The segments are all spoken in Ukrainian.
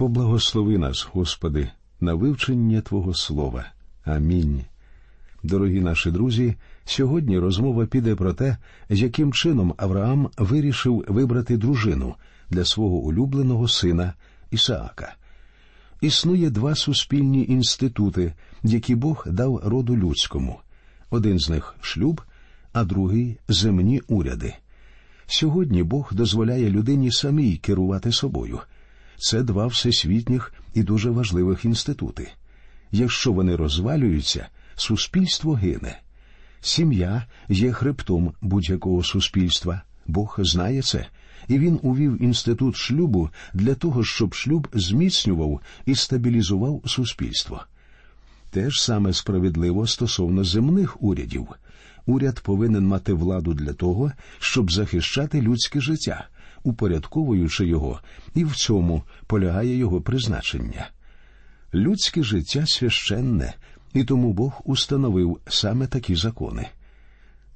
Поблагослови нас, Господи, на вивчення Твого Слова. Амінь. Дорогі наші друзі, сьогодні розмова піде про те, яким чином Авраам вирішив вибрати дружину для свого улюбленого сина Ісаака. Існує два суспільні інститути, які Бог дав роду людському. Один з них шлюб, а другий земні уряди. Сьогодні Бог дозволяє людині самій керувати собою. Це два всесвітніх і дуже важливих інститути. Якщо вони розвалюються, суспільство гине. Сім'я є хребтом будь-якого суспільства. Бог знає це, і він увів інститут шлюбу для того, щоб шлюб зміцнював і стабілізував суспільство. Те ж саме справедливо стосовно земних урядів. Уряд повинен мати владу для того, щоб захищати людське життя, упорядковуючи його, і в цьому полягає його призначення. Людське життя священне, і тому Бог установив саме такі закони.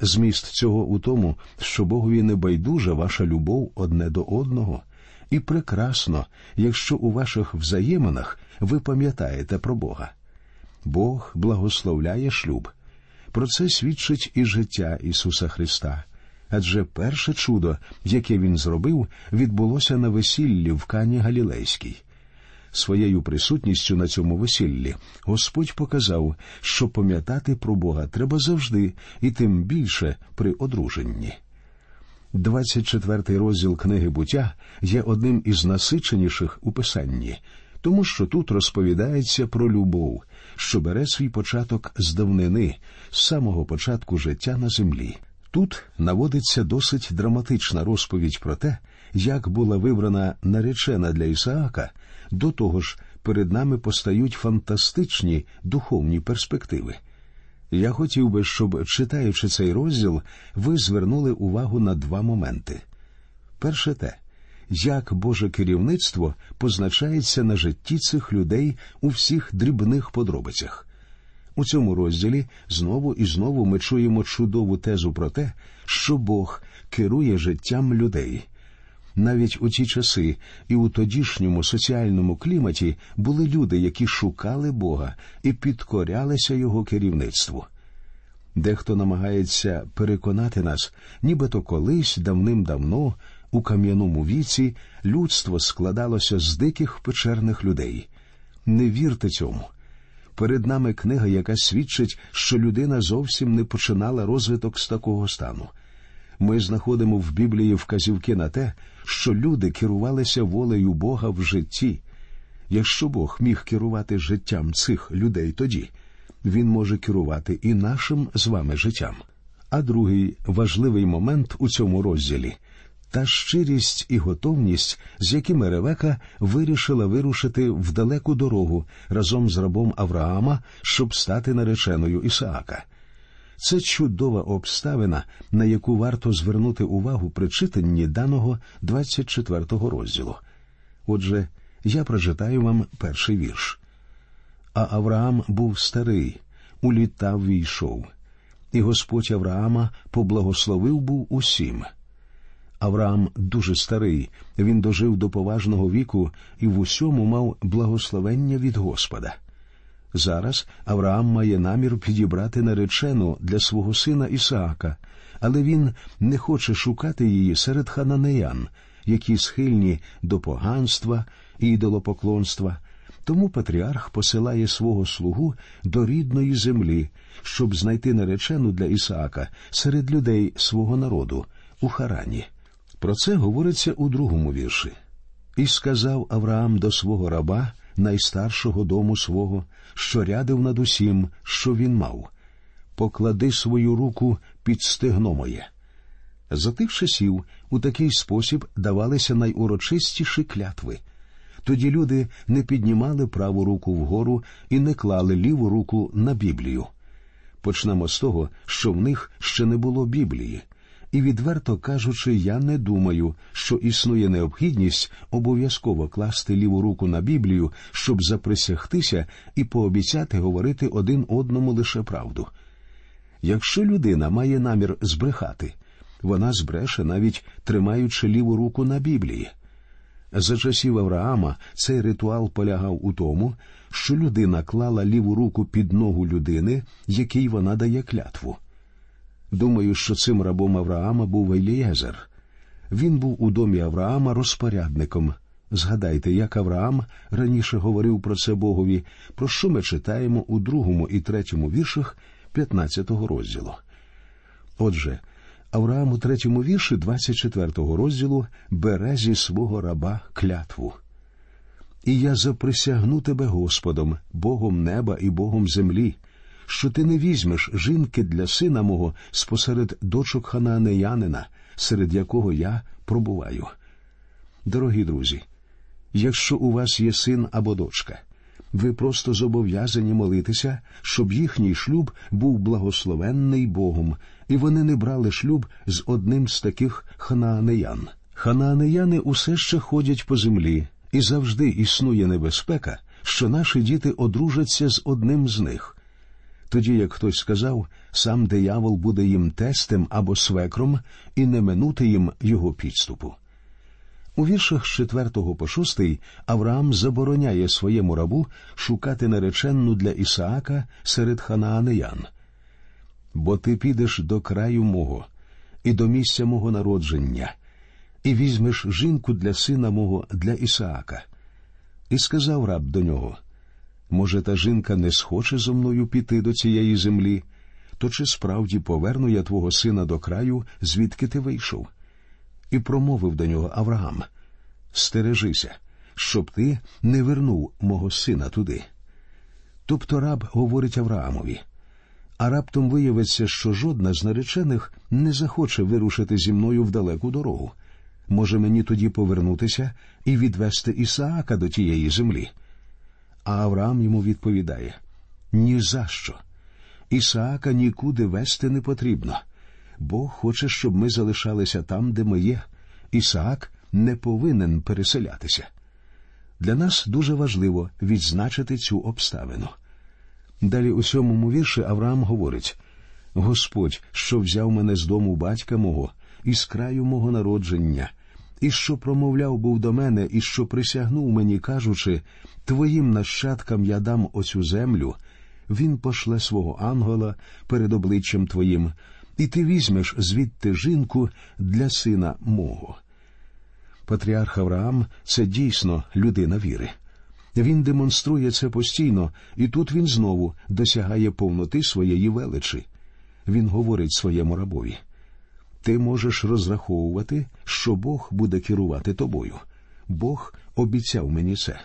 Зміст цього у тому, що Богові не байдужа ваша любов одне до одного, і прекрасно, якщо у ваших взаєминах ви пам'ятаєте про Бога. Бог благословляє шлюб. Про це свідчить і життя Ісуса Христа. Адже перше чудо, яке Він зробив, відбулося на весіллі в Кані Галілейській. Своєю присутністю на цьому весіллі Господь показав, що пам'ятати про Бога треба завжди, і тим більше при одруженні. 24-й розділ книги буття є одним із насиченіших у писанні, тому що тут розповідається про любов, що бере свій початок з давнини, з самого початку життя на землі. Тут наводиться досить драматична розповідь про те, як була вибрана наречена для Ісаака, до того ж перед нами постають фантастичні духовні перспективи. Я хотів би, щоб, читаючи цей розділ, ви звернули увагу на два моменти. Перше те, як Боже керівництво позначається на житті цих людей у всіх дрібних подробицях. У цьому розділі знову і знову ми чуємо чудову тезу про те, що Бог керує життям людей. Навіть у ті часи і у тодішньому соціальному кліматі були люди, які шукали Бога і підкорялися Його керівництву. Дехто намагається переконати нас, нібито колись давним-давно у кам'яному віці людство складалося з диких печерних людей. Не вірте цьому. Перед нами книга, яка свідчить, що людина зовсім не починала розвиток з такого стану. Ми знаходимо в Біблії вказівки на те, що люди керувалися волею Бога в житті. Якщо Бог міг керувати життям цих людей тоді, він може керувати і нашим з вами життям. А другий важливий момент у цьому розділі та щирість і готовність, з якими Ревека вирішила вирушити в далеку дорогу разом з рабом Авраама, щоб стати нареченою Ісаака. Це чудова обставина, на яку варто звернути увагу при читанні даного 24-го розділу. Отже, я прочитаю вам перший вірш. А Авраам був старий, у літа війшов, і Господь Авраама поблагословив був усім. Авраам дуже старий, він дожив до поважного віку і в усьому мав благословення від Господа. Зараз Авраам має намір підібрати наречену для свого сина Ісаака, але він не хоче шукати її серед хананеян, які схильні до поганства і ідолопоклонства. Тому патріарх посилає свого слугу до рідної землі, щоб знайти наречену для Ісаака серед людей свого народу у Харані. Про це говориться у другому вірші. І сказав Авраам до свого раба, найстаршого дому свого, що рядив над усім, що він мав поклади свою руку під стегно моє. За тих часів у такий спосіб давалися найурочистіші клятви. Тоді люди не піднімали праву руку вгору і не клали ліву руку на Біблію. Почнемо з того, що в них ще не було Біблії, і, відверто кажучи, я не думаю, що існує необхідність обов'язково класти ліву руку на Біблію, щоб заприсягтися і пообіцяти говорити один одному лише правду. Якщо людина має намір збрехати, вона збреше, навіть тримаючи ліву руку на Біблії. За часів Авраама цей ритуал полягав у тому, що людина клала ліву руку під ногу людини, якій вона дає клятву. Думаю, що цим рабом Авраама був Елієзер. Він був у домі Авраама розпорядником. Згадайте, як Авраам раніше говорив про це Богові, про що ми читаємо у другому і третьому віршах 15-го розділу. Отже, Авраам у третьому вірші 24-го розділу бере зі свого раба клятву. І я заприсягну тебе Господом, Богом неба і Богом землі, що ти не візьмеш жінки для сина мого спосеред дочок ханаанеянина, серед якого я пробуваю. Дорогі друзі, якщо у вас є син або дочка, ви просто зобов'язані молитися, щоб їхній шлюб був благословенний Богом, і вони не брали шлюб з одним з таких ханаанеян. Ханаанеяни усе ще ходять по землі, і завжди існує небезпека, що наші діти одружаться з одним з них. Тоді, як хтось сказав, сам диявол буде їм тестем або свекром і не минути їм його підступу. У віршах з 4 по 6 Авраам забороняє своєму рабу шукати нареченну для Ісаака серед ханаанеян. Бо ти підеш до краю мого і до місця мого народження, і візьмеш жінку для сина мого для Ісаака. І сказав раб до нього Може, та жінка не схоче зо мною піти до цієї землі, то чи справді поверну я твого сина до краю, звідки ти вийшов? І промовив до нього Авраам Стережися, щоб ти не вернув мого сина туди. Тобто раб говорить Авраамові, а раптом виявиться, що жодна з наречених не захоче вирушити зі мною в далеку дорогу. Може мені тоді повернутися і відвести Ісаака до тієї землі. А Авраам йому відповідає «Ні за що. Ісаака нікуди вести не потрібно. Бог хоче, щоб ми залишалися там, де ми є. Ісаак не повинен переселятися. Для нас дуже важливо відзначити цю обставину. Далі у сьомому вірші Авраам говорить Господь, що взяв мене з дому батька мого, і з краю мого народження, і що промовляв був до мене, і що присягнув мені, кажучи, Твоїм нащадкам я дам оцю землю, він пошле свого ангела перед обличчям Твоїм, і ти візьмеш звідти жінку для сина мого. Патріарх Авраам це дійсно людина віри. Він демонструє це постійно, і тут він знову досягає повноти своєї величі. Він говорить своєму рабові ти можеш розраховувати, що Бог буде керувати тобою. Бог обіцяв мені це.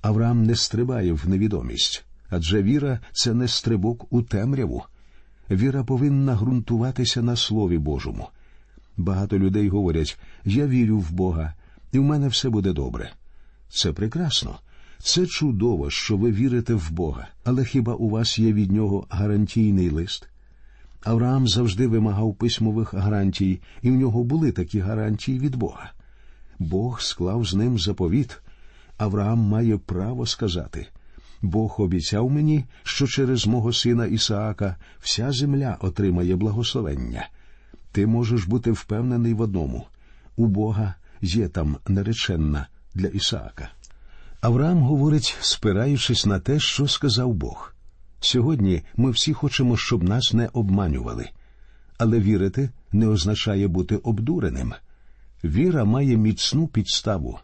Авраам не стрибає в невідомість, адже віра це не стрибок у темряву. Віра повинна ґрунтуватися на Слові Божому. Багато людей говорять я вірю в Бога, і в мене все буде добре. Це прекрасно. Це чудово, що ви вірите в Бога, але хіба у вас є від нього гарантійний лист? Авраам завжди вимагав письмових гарантій, і в нього були такі гарантії від Бога. Бог склав з ним заповіт. Авраам має право сказати Бог обіцяв мені, що через мого сина Ісаака вся земля отримає благословення. Ти можеш бути впевнений в одному у Бога є там нареченна для Ісаака. Авраам говорить, спираючись на те, що сказав Бог. Сьогодні ми всі хочемо, щоб нас не обманювали, але вірити не означає бути обдуреним. Віра має міцну підставу,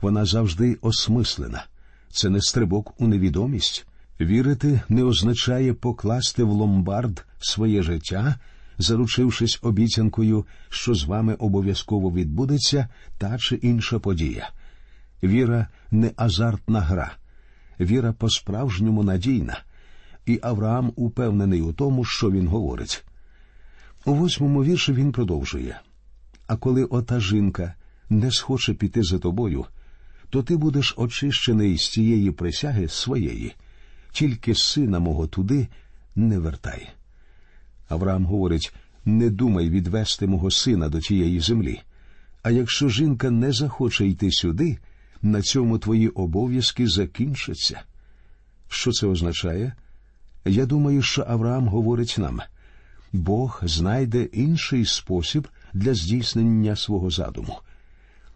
вона завжди осмислена. Це не стрибок у невідомість. Вірити не означає покласти в ломбард своє життя, заручившись обіцянкою, що з вами обов'язково відбудеться та чи інша подія. Віра не азартна гра, віра по-справжньому надійна, і Авраам упевнений у тому, що він говорить. У восьмому вірші він продовжує А коли ота жінка не схоче піти за тобою, то ти будеш очищений з цієї присяги своєї, тільки сина мого туди не вертай. Авраам говорить не думай відвести мого сина до тієї землі. А якщо жінка не захоче йти сюди, на цьому твої обов'язки закінчаться. Що це означає? Я думаю, що Авраам говорить нам Бог знайде інший спосіб для здійснення свого задуму.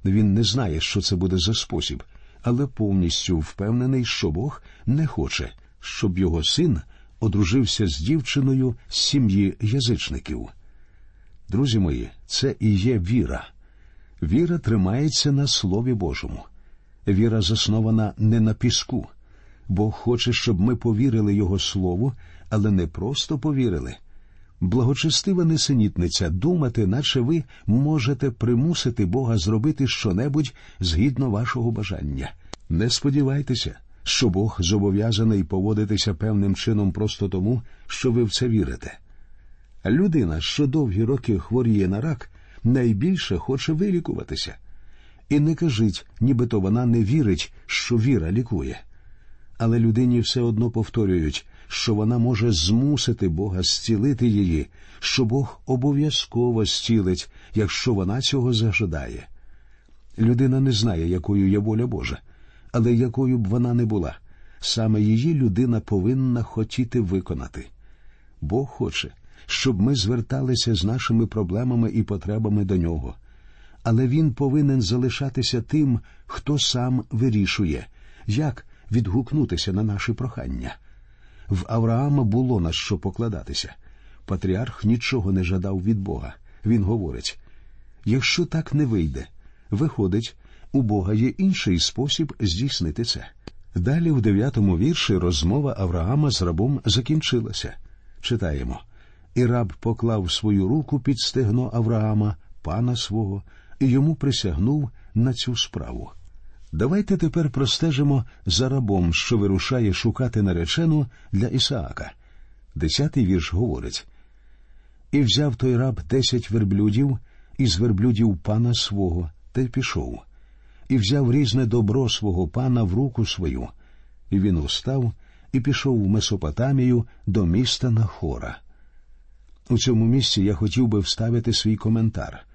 Він не знає, що це буде за спосіб, але повністю впевнений, що Бог не хоче, щоб його син одружився з дівчиною з сім'ї язичників. Друзі мої, це і є віра. Віра тримається на Слові Божому. Віра заснована не на піску. Бог хоче, щоб ми повірили Його Слову, але не просто повірили. Благочестива несенітниця думати, наче ви можете примусити Бога зробити щонебудь згідно вашого бажання. Не сподівайтеся, що Бог зобов'язаний поводитися певним чином просто тому, що ви в це вірите. Людина, що довгі роки хворіє на рак, найбільше хоче вилікуватися. І не кажіть, нібито вона не вірить, що віра лікує. Але людині все одно повторюють, що вона може змусити Бога зцілити її, що Бог обов'язково зцілить, якщо вона цього зажадає. Людина не знає, якою є воля Божа, але якою б вона не була, саме її людина повинна хотіти виконати. Бог хоче, щоб ми зверталися з нашими проблемами і потребами до нього. Але він повинен залишатися тим, хто сам вирішує, як відгукнутися на наші прохання. В Авраама було на що покладатися. Патріарх нічого не жадав від Бога. Він говорить якщо так не вийде, виходить, у Бога є інший спосіб здійснити це. Далі, в дев'ятому вірші, розмова Авраама з рабом закінчилася. Читаємо і раб поклав свою руку під стегно Авраама, пана свого, і йому присягнув на цю справу. Давайте тепер простежимо за рабом, що вирушає шукати наречену для Ісаака. Десятий вірш говорить І взяв той раб десять верблюдів із верблюдів пана свого, та й пішов, і взяв різне добро свого пана в руку свою, і він устав і пішов в Месопотамію до міста Нахора. У цьому місці я хотів би вставити свій коментар.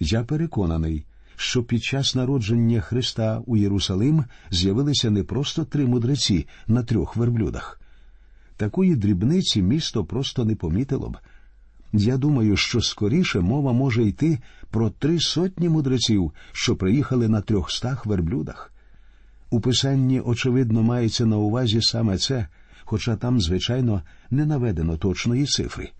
Я переконаний, що під час народження Христа у Єрусалим з'явилися не просто три мудреці на трьох верблюдах. Такої дрібниці місто просто не помітило б. Я думаю, що скоріше мова може йти про три сотні мудреців, що приїхали на трьохстах верблюдах. У писанні, очевидно, мається на увазі саме це, хоча там, звичайно, не наведено точної цифри.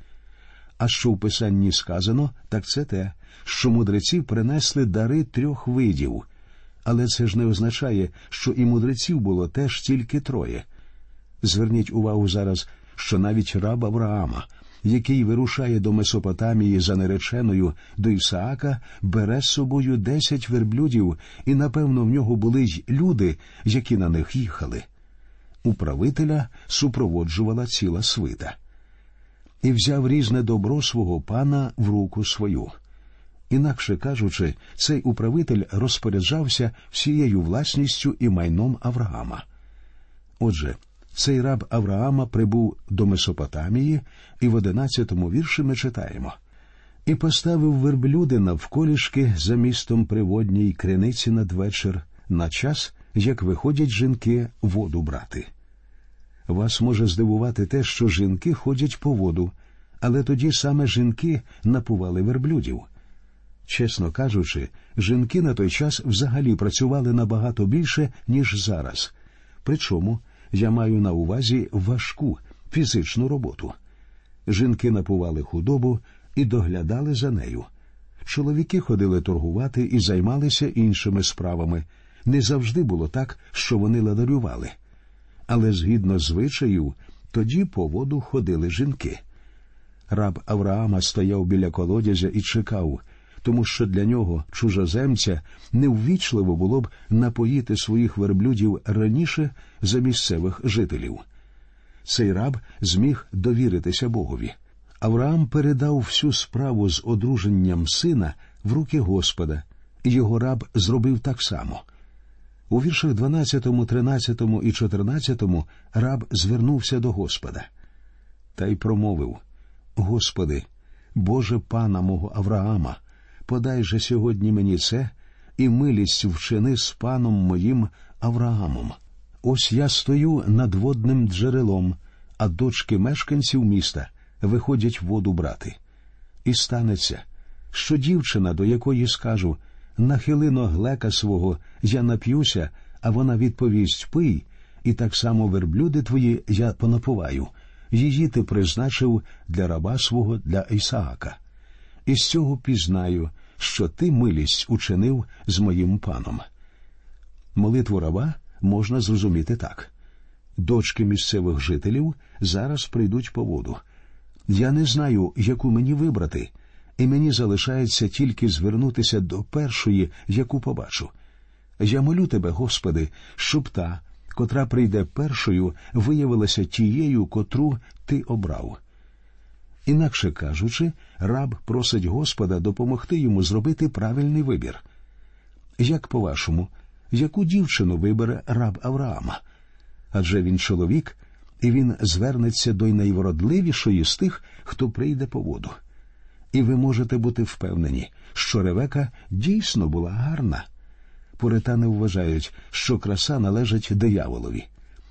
А що в писанні сказано, так це те, що мудреці принесли дари трьох видів, але це ж не означає, що і мудреців було теж тільки троє. Зверніть увагу зараз, що навіть раб Авраама, який вирушає до Месопотамії за нареченою до Ісаака, бере з собою десять верблюдів, і, напевно, в нього були й люди, які на них їхали. Управителя супроводжувала ціла свита. І взяв різне добро свого пана в руку свою. Інакше кажучи, цей управитель розпоряджався всією власністю і майном Авраама. Отже, цей раб Авраама прибув до Месопотамії, і в одинадцятому вірші ми читаємо і поставив верблюди навколішки за містом приводній криниці надвечір на час, як виходять жінки воду брати. Вас може здивувати те, що жінки ходять по воду, але тоді саме жінки напували верблюдів. Чесно кажучи, жінки на той час взагалі працювали набагато більше, ніж зараз. Причому я маю на увазі важку фізичну роботу. Жінки напували худобу і доглядали за нею. Чоловіки ходили торгувати і займалися іншими справами. Не завжди було так, що вони ладарювали. Але згідно звичаю, тоді по воду ходили жінки. Раб Авраама стояв біля колодязя і чекав, тому що для нього, чужоземця, неввічливо було б напоїти своїх верблюдів раніше за місцевих жителів. Цей раб зміг довіритися Богові. Авраам передав всю справу з одруженням сина в руки Господа, і його раб зробив так само. У віршах 12, 13 і 14 раб звернувся до Господа та й промовив Господи, Боже пана мого Авраама, подай же сьогодні мені це і милість вчини з паном моїм Авраамом. Ось я стою над водним джерелом, а дочки мешканців міста виходять воду брати. І станеться, що дівчина, до якої скажу нахили ноглека свого, я нап'юся, а вона відповість пий, і так само верблюди твої я понапуваю. Її ти призначив для раба свого для Ісаака. І з цього пізнаю, що ти милість учинив з моїм паном. Молитву раба можна зрозуміти так дочки місцевих жителів зараз прийдуть по воду. Я не знаю, яку мені вибрати, і мені залишається тільки звернутися до першої, яку побачу. Я молю тебе, Господи, щоб та, котра прийде першою, виявилася тією, котру ти обрав. Інакше кажучи, раб просить Господа допомогти йому зробити правильний вибір. Як по вашому, яку дівчину вибере раб Авраама? Адже він чоловік, і він звернеться до найвродливішої з тих, хто прийде по воду. І ви можете бути впевнені, що Ревека дійсно була гарна. Пуритани вважають, що краса належить дияволові.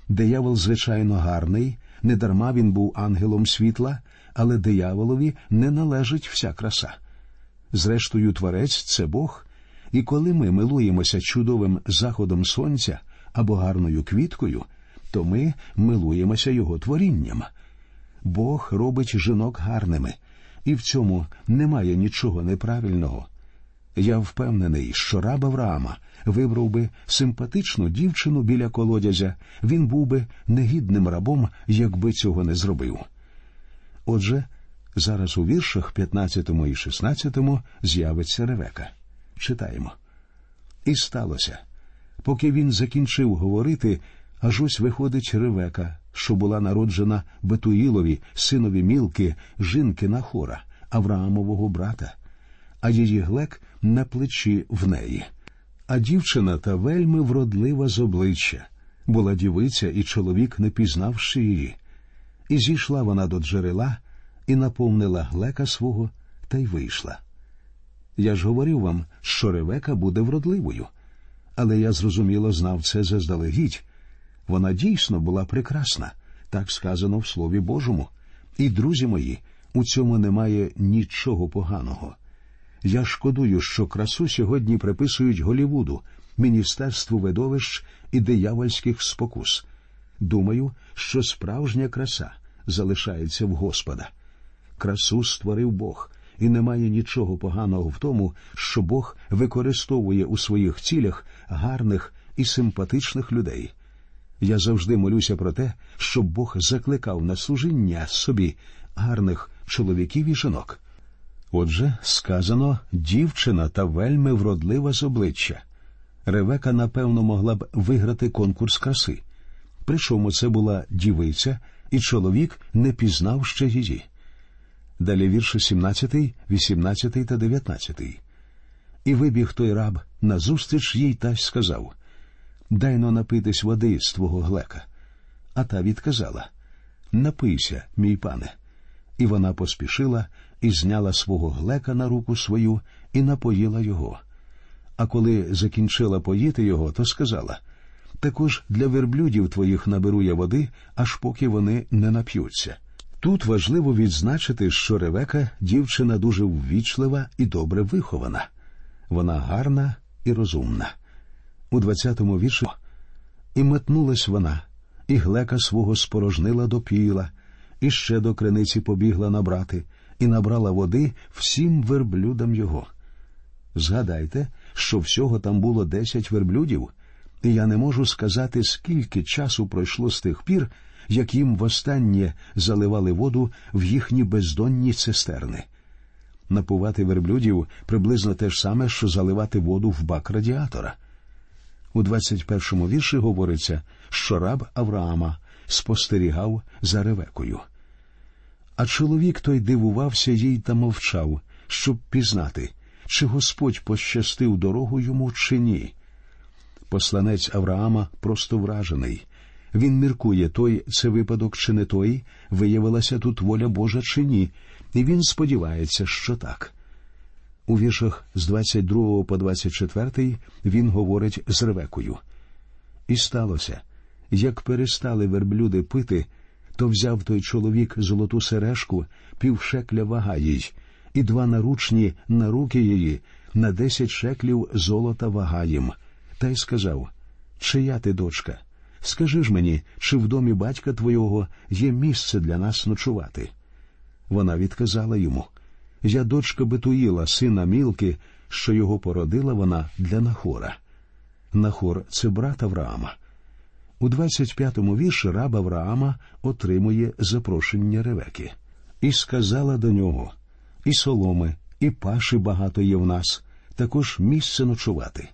Диявол, звичайно, гарний, недарма він був ангелом світла, але дияволові не належить вся краса. Зрештою, творець це Бог, і коли ми милуємося чудовим заходом сонця або гарною квіткою, то ми милуємося його творінням. Бог робить жінок гарними, і в цьому немає нічого неправильного. Я впевнений, що раб Авраама вибрав би симпатичну дівчину біля колодязя, він був би негідним рабом, якби цього не зробив. Отже, зараз у віршах 15 і 16 з'явиться Ревека. Читаємо. І сталося. Поки він закінчив говорити, аж ось виходить Ревека, що була народжена Бетуїлові, синові Мілки, жінки Нахора, Авраамового брата, а її глек на плечі в неї. А дівчина та вельми вродлива з обличчя, була дівиця, і чоловік, не пізнавши її. І зійшла вона до джерела і наповнила глека свого та й вийшла. Я ж говорив вам, що Ревека буде вродливою, але я зрозуміло знав це заздалегідь. Вона дійсно була прекрасна, так сказано в Слові Божому. І, друзі мої, у цьому немає нічого поганого. Я шкодую, що красу сьогодні приписують Голівуду, Міністерству видовищ і диявольських спокус. Думаю, що справжня краса залишається в Господа. Красу створив Бог, і немає нічого поганого в тому, що Бог використовує у своїх цілях гарних і симпатичних людей. Я завжди молюся про те, щоб Бог закликав на служіння собі гарних чоловіків і жінок. Отже, сказано дівчина та вельми вродлива з обличчя. Ревека, напевно, могла б виграти конкурс краси. Причому це була дівиця, і чоловік не пізнав ще її. Далі вірші 17, 18 та 19. І вибіг той раб назустріч їй та й сказав Дайно напитись води з твого глека. А та відказала Напийся, мій пане. І вона поспішила і зняла свого глека на руку свою і напоїла його. А коли закінчила поїти його, то сказала також для верблюдів твоїх наберу я води, аж поки вони не нап'ються. Тут важливо відзначити, що Ревека дівчина дуже ввічлива і добре вихована. Вона гарна і розумна. У двадцятому вірші і метнулась вона, і глека свого спорожнила до піла, і ще до криниці побігла набрати, і набрала води всім верблюдам його. Згадайте, що всього там було десять верблюдів, і я не можу сказати, скільки часу пройшло з тих пір, як їм востаннє заливали воду в їхні бездонні цистерни. Напувати верблюдів приблизно те ж саме, що заливати воду в бак радіатора. У 21-му вірші говориться, що раб Авраама спостерігав за Ревекою. А чоловік той дивувався їй та мовчав, щоб пізнати, чи Господь пощастив дорогу йому, чи ні. Посланець Авраама просто вражений. Він міркує, той це випадок чи не той, виявилася тут воля Божа чи ні, і він сподівається, що так. У віршах з 22 по 24 він говорить з Ревекою. І сталося, як перестали верблюди пити, то взяв той чоловік золоту сережку, півшекля вага їй, і два наручні на руки її, на десять шеклів золота вага їм, та й сказав Чия ти дочка? Скажи ж мені, чи в домі батька твого є місце для нас ночувати? Вона відказала йому Я дочка Бетуїла, сина Мілки, що його породила вона для Нахора. Нахор це брат Авраама. У 25-му вірші раб Авраама отримує запрошення Ревеки. І сказала до нього і соломи, і паші багато є в нас, також місце ночувати.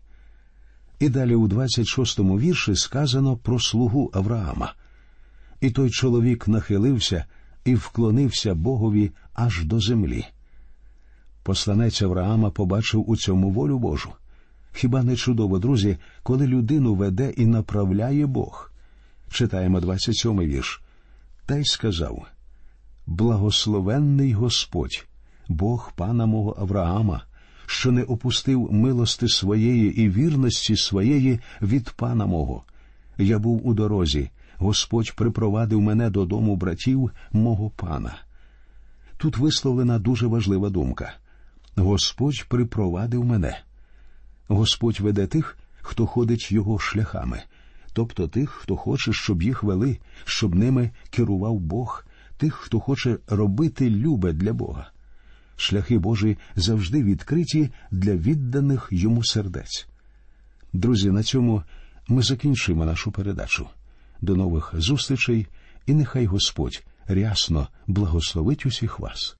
І далі у 26-му вірші сказано про слугу Авраама. І той чоловік нахилився і вклонився Богові аж до землі. Посланець Авраама побачив у цьому волю Божу. Хіба не чудово, друзі, коли людину веде і направляє Бог? Читаємо 27-й вірш. Та й сказав Благословенний Господь, Бог пана мого Авраама, що не опустив милости своєї і вірності своєї від пана мого. Я був у дорозі, Господь припровадив мене додому братів мого пана. Тут висловлена дуже важлива думка. Господь припровадив мене. Господь веде тих, хто ходить його шляхами, тобто тих, хто хоче, щоб їх вели, щоб ними керував Бог, тих, хто хоче робити любе для Бога. Шляхи Божі завжди відкриті для відданих йому сердець. Друзі, на цьому ми закінчимо нашу передачу. До нових зустрічей, і нехай Господь рясно благословить усіх вас.